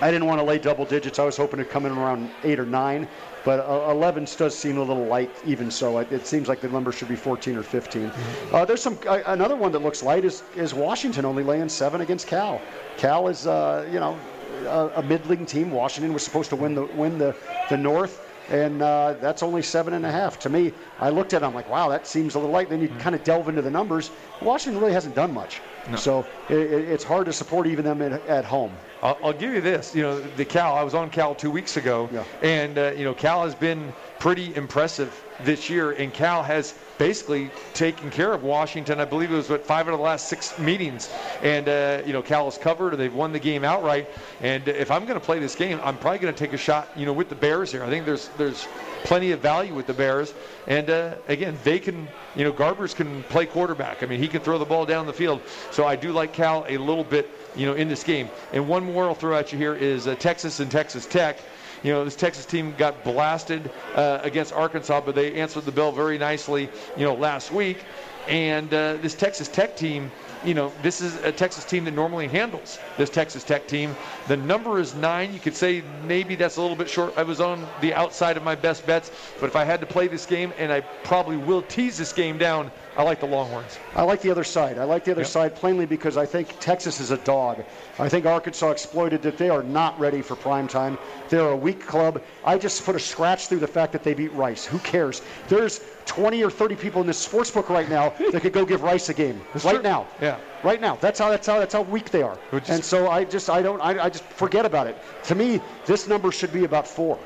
I didn't want to lay double digits. I was hoping to come in around eight or nine. but uh, 11 does seem a little light, even so. It, it seems like the number should be 14 or 15. Uh, there's some uh, another one that looks light is is Washington only laying seven against Cal. Cal is uh, you know a, a middling team. Washington was supposed to win the win the the North. And uh, that's only seven and a half. To me, I looked at it, I'm like, wow, that seems a little light. Then you kind of delve into the numbers. Washington really hasn't done much. So it, it- it's hard to support even them at, at home. I'll, I'll give you this. You know, the Cal. I was on Cal two weeks ago, Yeah. and uh, you know, Cal has been pretty impressive this year, and Cal has basically taken care of Washington. I believe it was what five out of the last six meetings, and uh, you know, Cal has covered. They've won the game outright. And if I'm going to play this game, I'm probably going to take a shot. You know, with the Bears here. I think there's there's plenty of value with the Bears, and uh, again, they can. You know, Garbers can play quarterback. I mean, he can throw the ball down the field. So I do like Cal a little bit you know, in this game. And one more I'll throw at you here is uh, Texas and Texas Tech. You know, this Texas team got blasted uh, against Arkansas, but they answered the bell very nicely, you know, last week. And uh, this Texas Tech team, you know, this is a Texas team that normally handles this Texas Tech team. The number is nine. You could say maybe that's a little bit short. I was on the outside of my best bets, but if I had to play this game, and I probably will tease this game down, I like the Longhorns. I like the other side. I like the other side plainly because I think Texas is a dog. I think Arkansas exploited that they are not ready for prime time. They're a weak club. I just put a scratch through the fact that they beat Rice. Who cares? There's 20 or 30 people in this sports book right now that could go give Rice a game right true. now. Yeah. Right now. That's how that's how that's how weak they are. Is- and so I just I don't I, I just forget about it. To me, this number should be about four.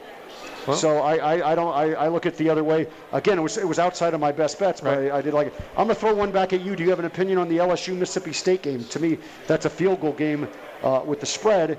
So I, I, I don't I, I look at the other way. Again, it was it was outside of my best bets, but Right. I, I did like it. I'm gonna throw one back at you. Do you have an opinion on the LSU Mississippi State game? To me, that's a field goal game uh, with the spread.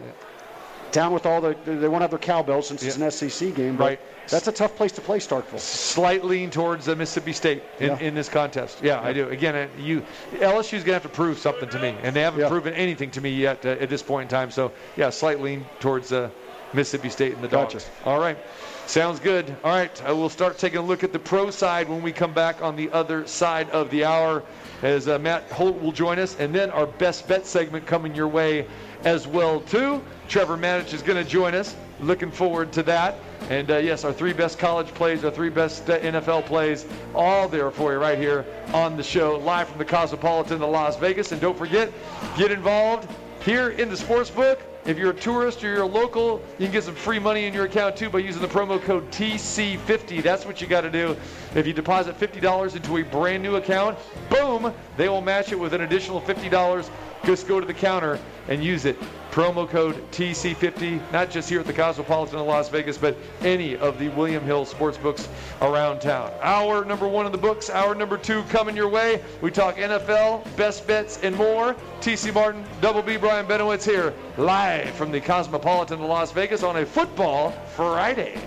Down with all the they won't have their cowbells since it's an SEC game, but Right. that's a tough place to play Starkville. slight lean towards uh, Mississippi State in, Yeah. in this contest. Yeah, I do. Again, uh, you LSU's gonna have to prove something to me, and they haven't Yeah. proven anything to me yet uh, at this point in time. So yeah, slight lean towards uh, Mississippi State and the Dogs. Gotcha. All right, sounds good. All right, uh, we'll start taking a look at the pro side when we come back on the other side of the hour, as uh, Matt Holt will join us, and then our best bet segment coming your way as well too. Trevor Manich is going to join us. Looking forward to that. And uh, yes, our three best college plays, our three best uh, NFL plays, all there for you right here on the show, live from the Cosmopolitan of Las Vegas. And don't forget, get involved here in the sports book. If you're a tourist or you're a local, you can get some free money in your account too by using the promo code TC50. That's what you got to do. If you deposit $50 into a brand new account, boom, they will match it with an additional $50. Just go to the counter and use it. Promo code TC50, not just here at the Cosmopolitan of Las Vegas, but any of the William Hill sports books around town. Hour number one in the books, hour number two coming your way. We talk NFL, best bets, and more. TC Martin, Double B Brian Benowitz here, live from the Cosmopolitan of Las Vegas on a football Friday.